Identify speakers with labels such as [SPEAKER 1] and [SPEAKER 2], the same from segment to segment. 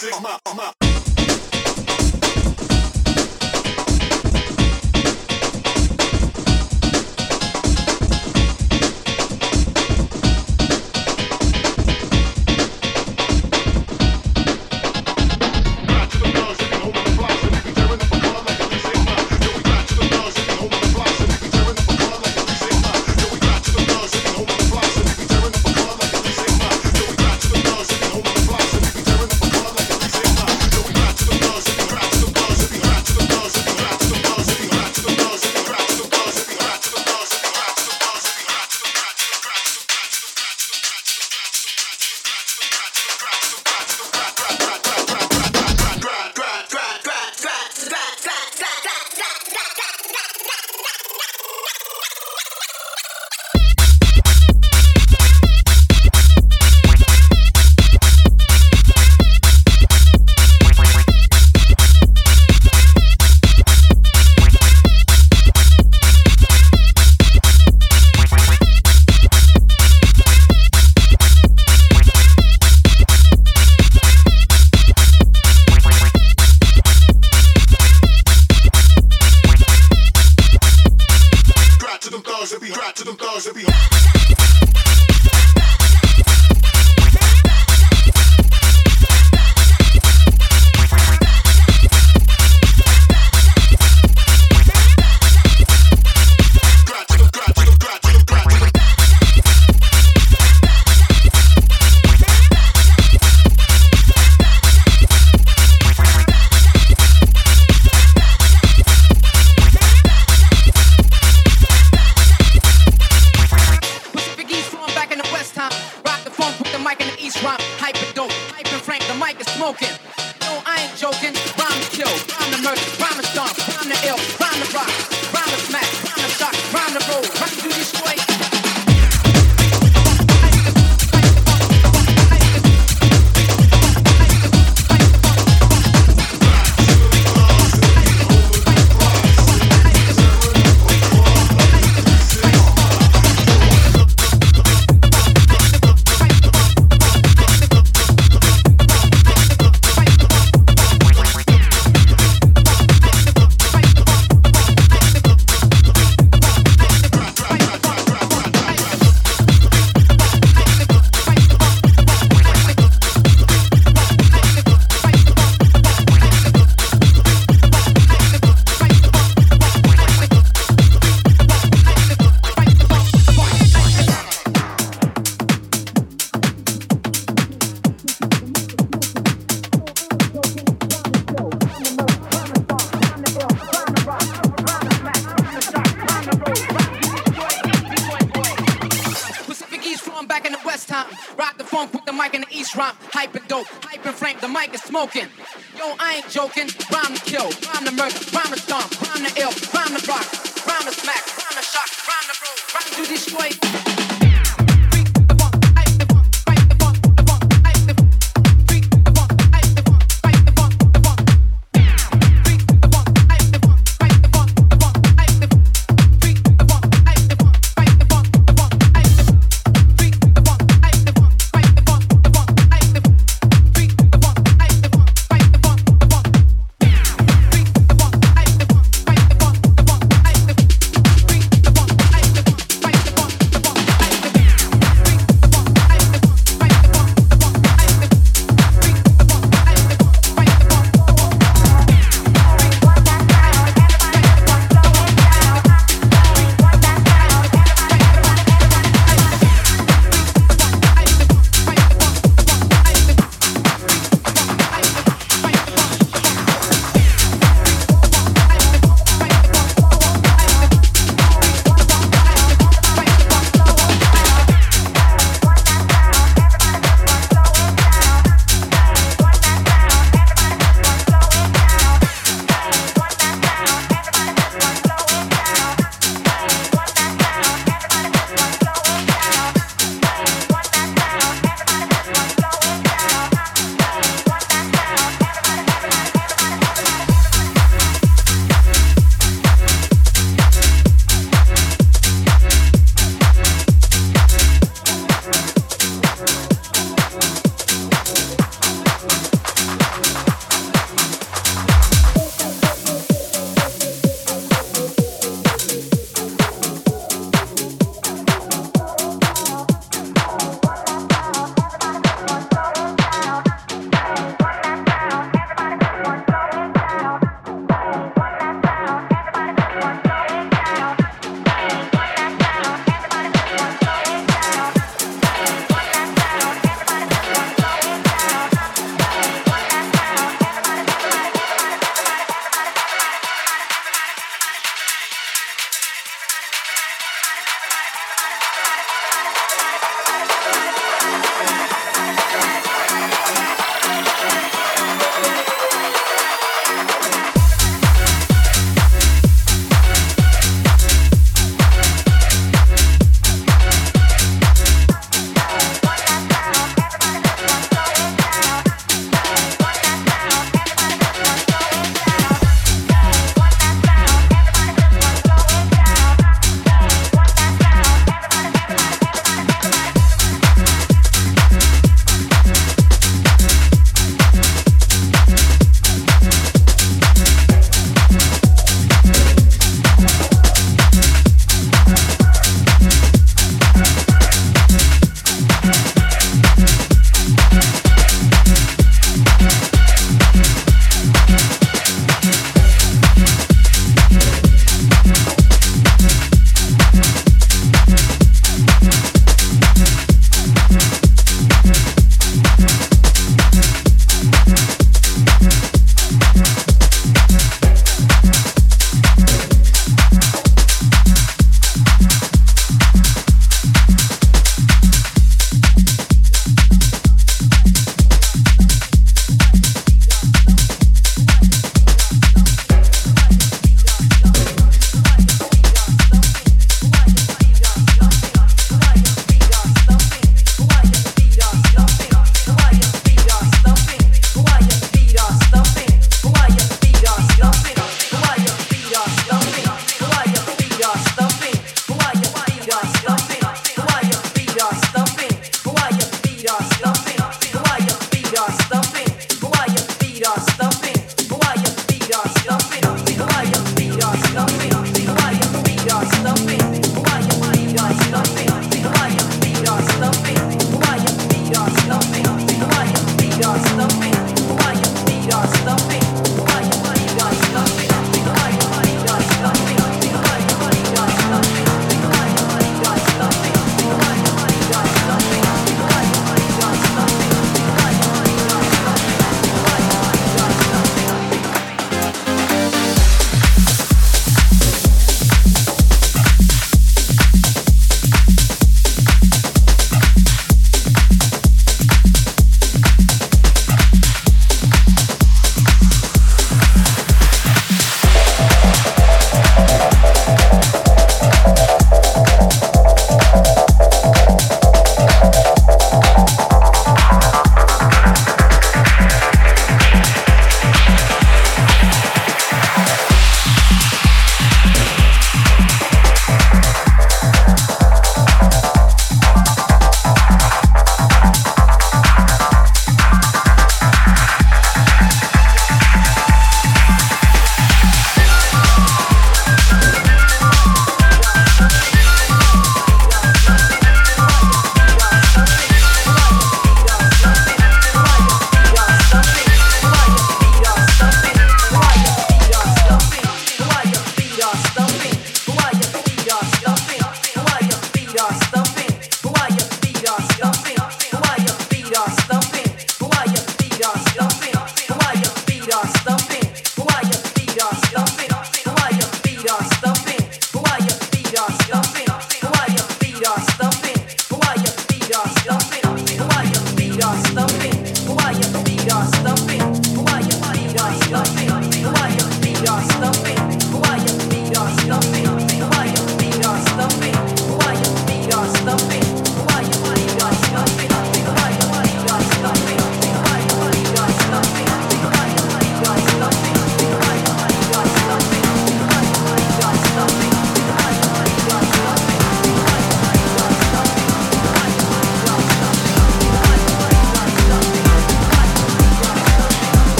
[SPEAKER 1] music.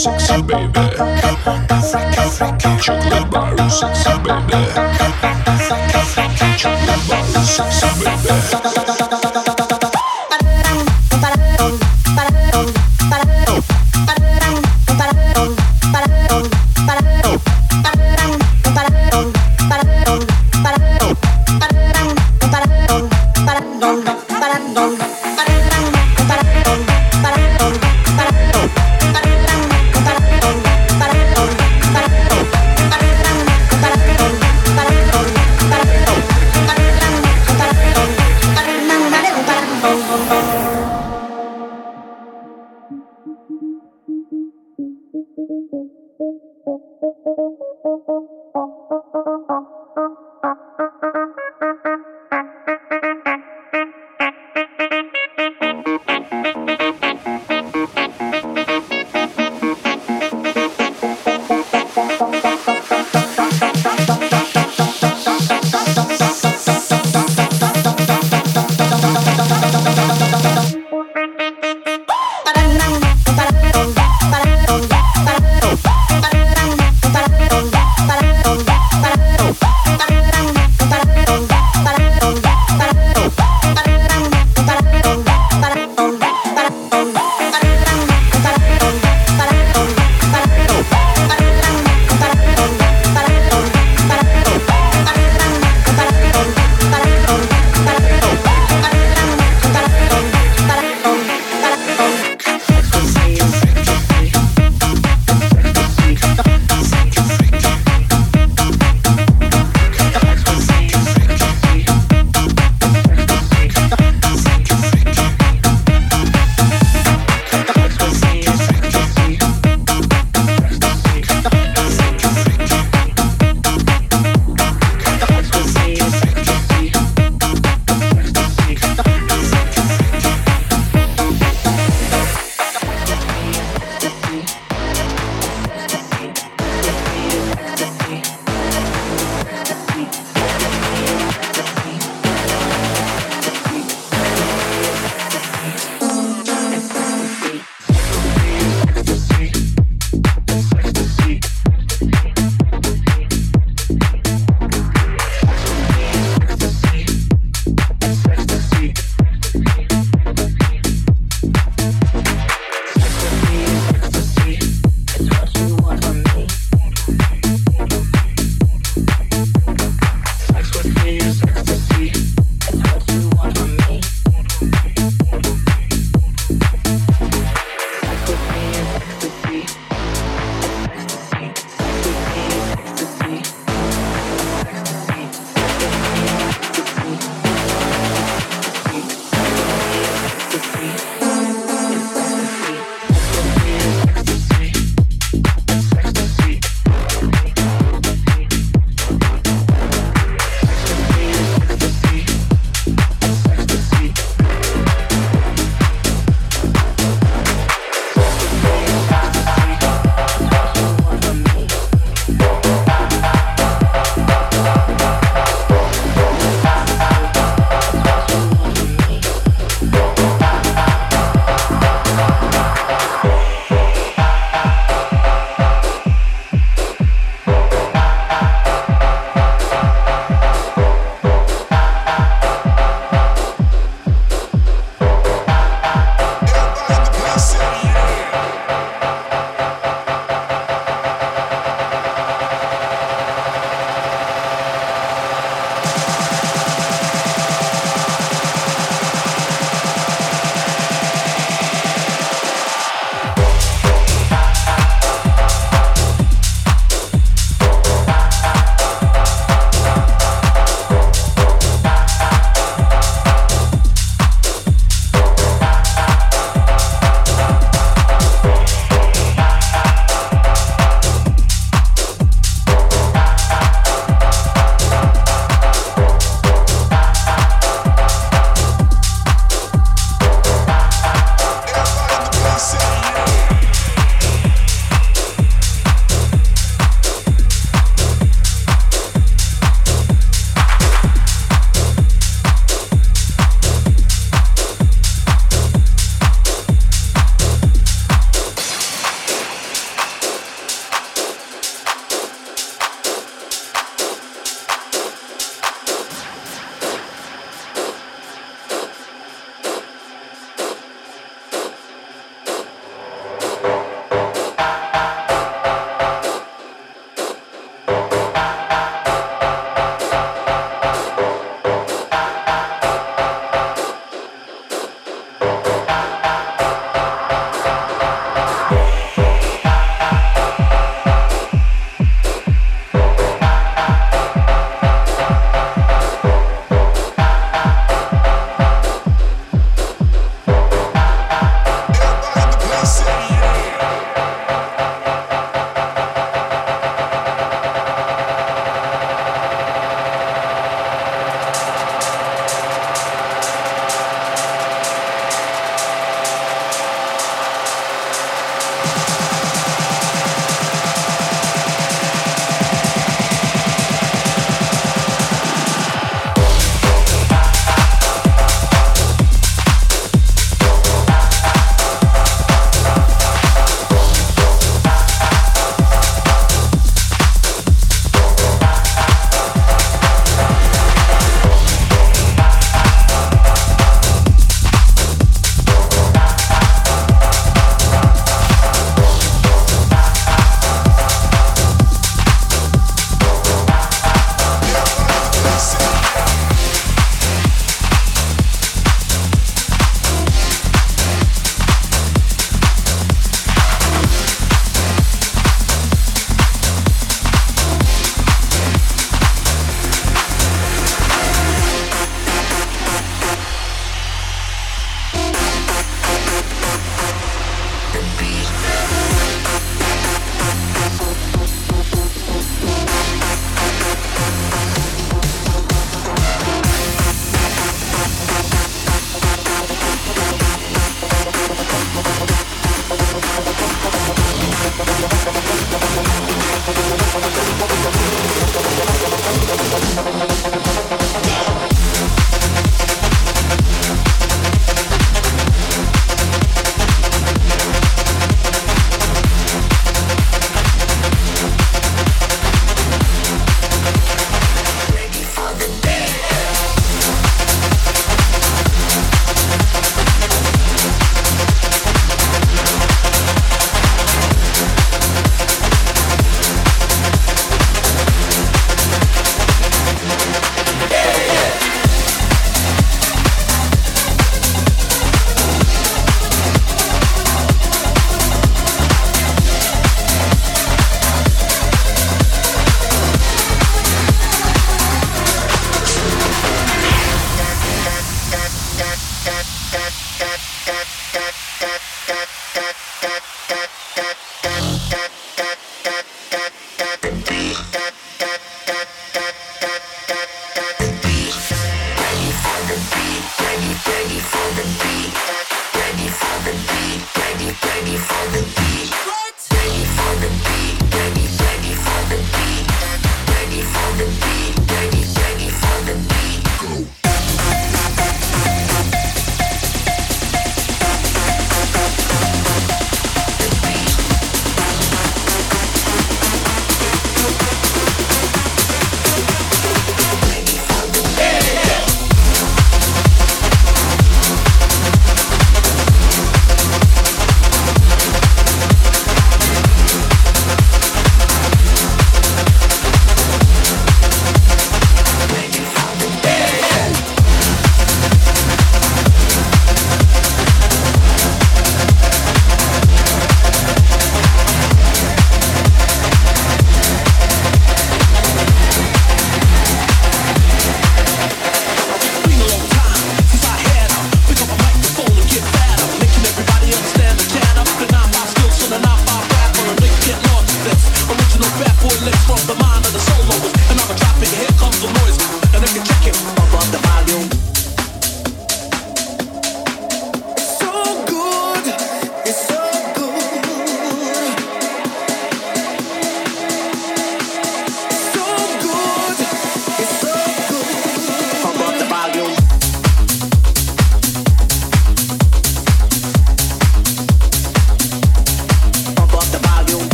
[SPEAKER 1] sexy baby. Chocolate bar sexy baby. Chocolate bar sexy baby.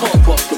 [SPEAKER 1] fuck up. the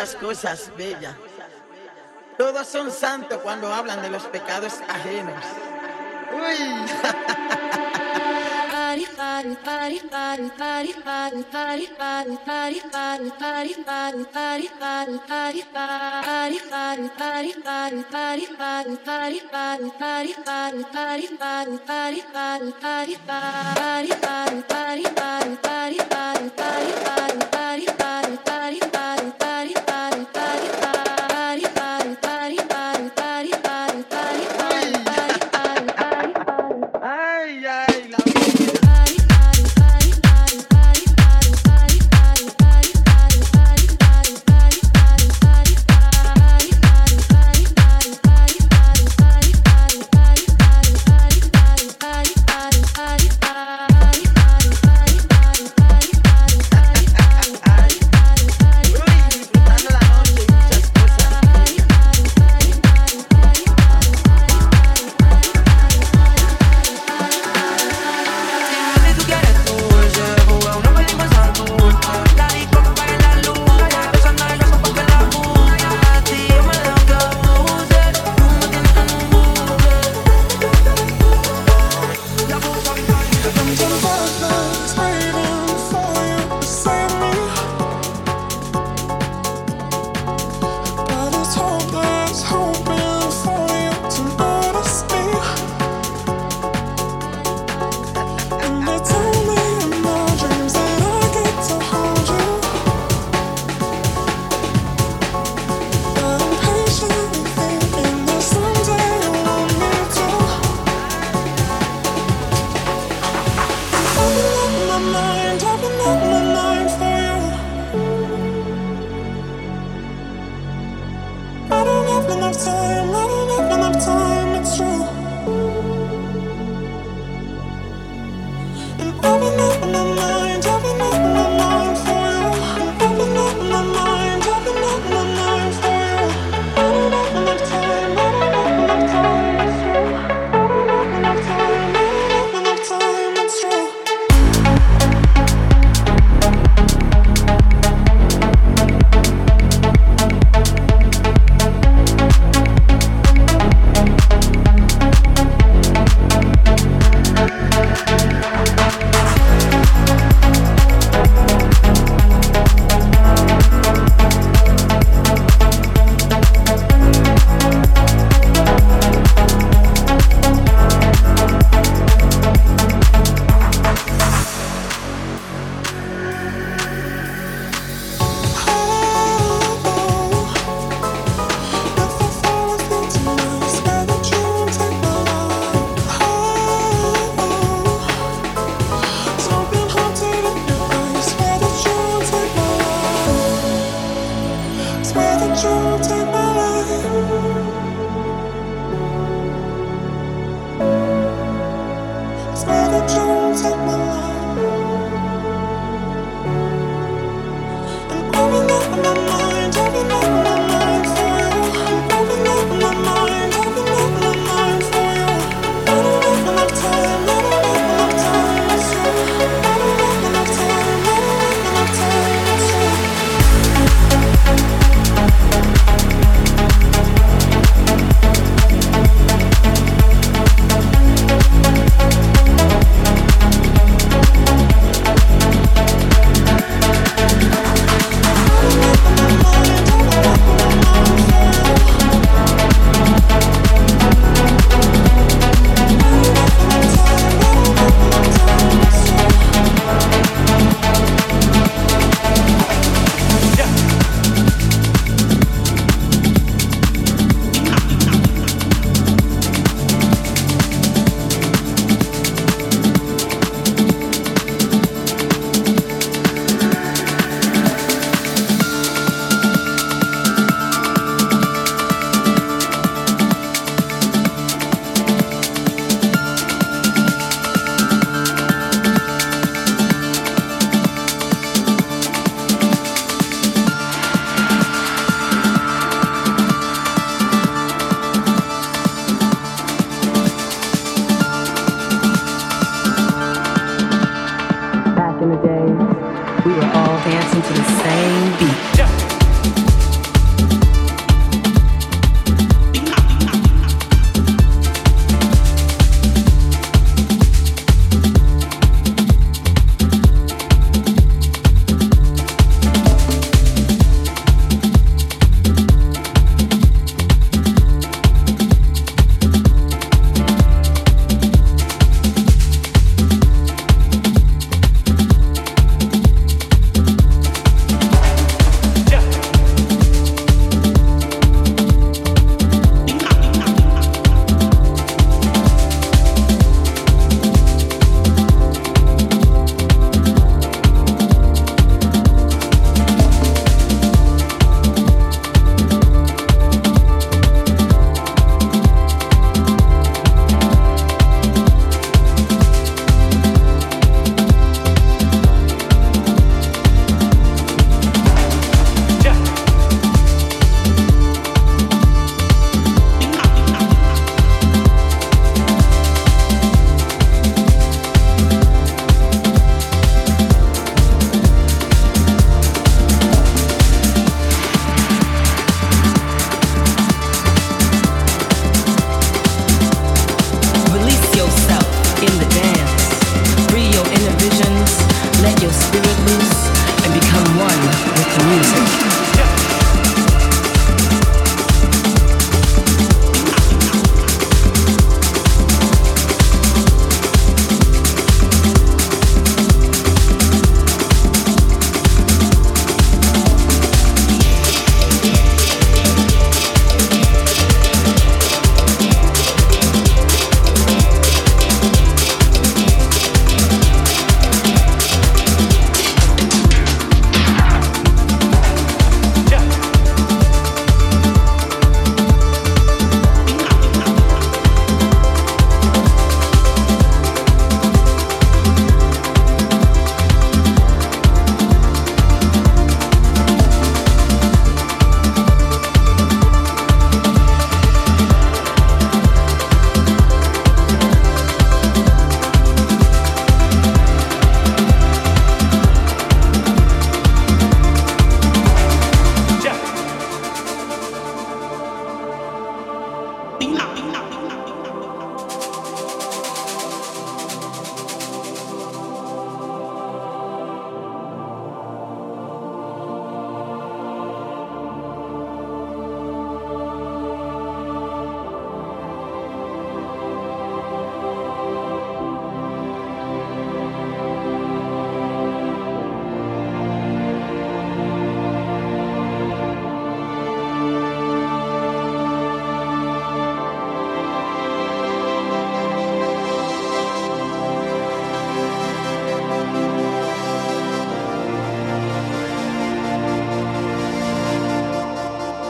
[SPEAKER 2] muchas cosas bellas. Todos son santos cuando hablan de los pecados ajenos. Uy.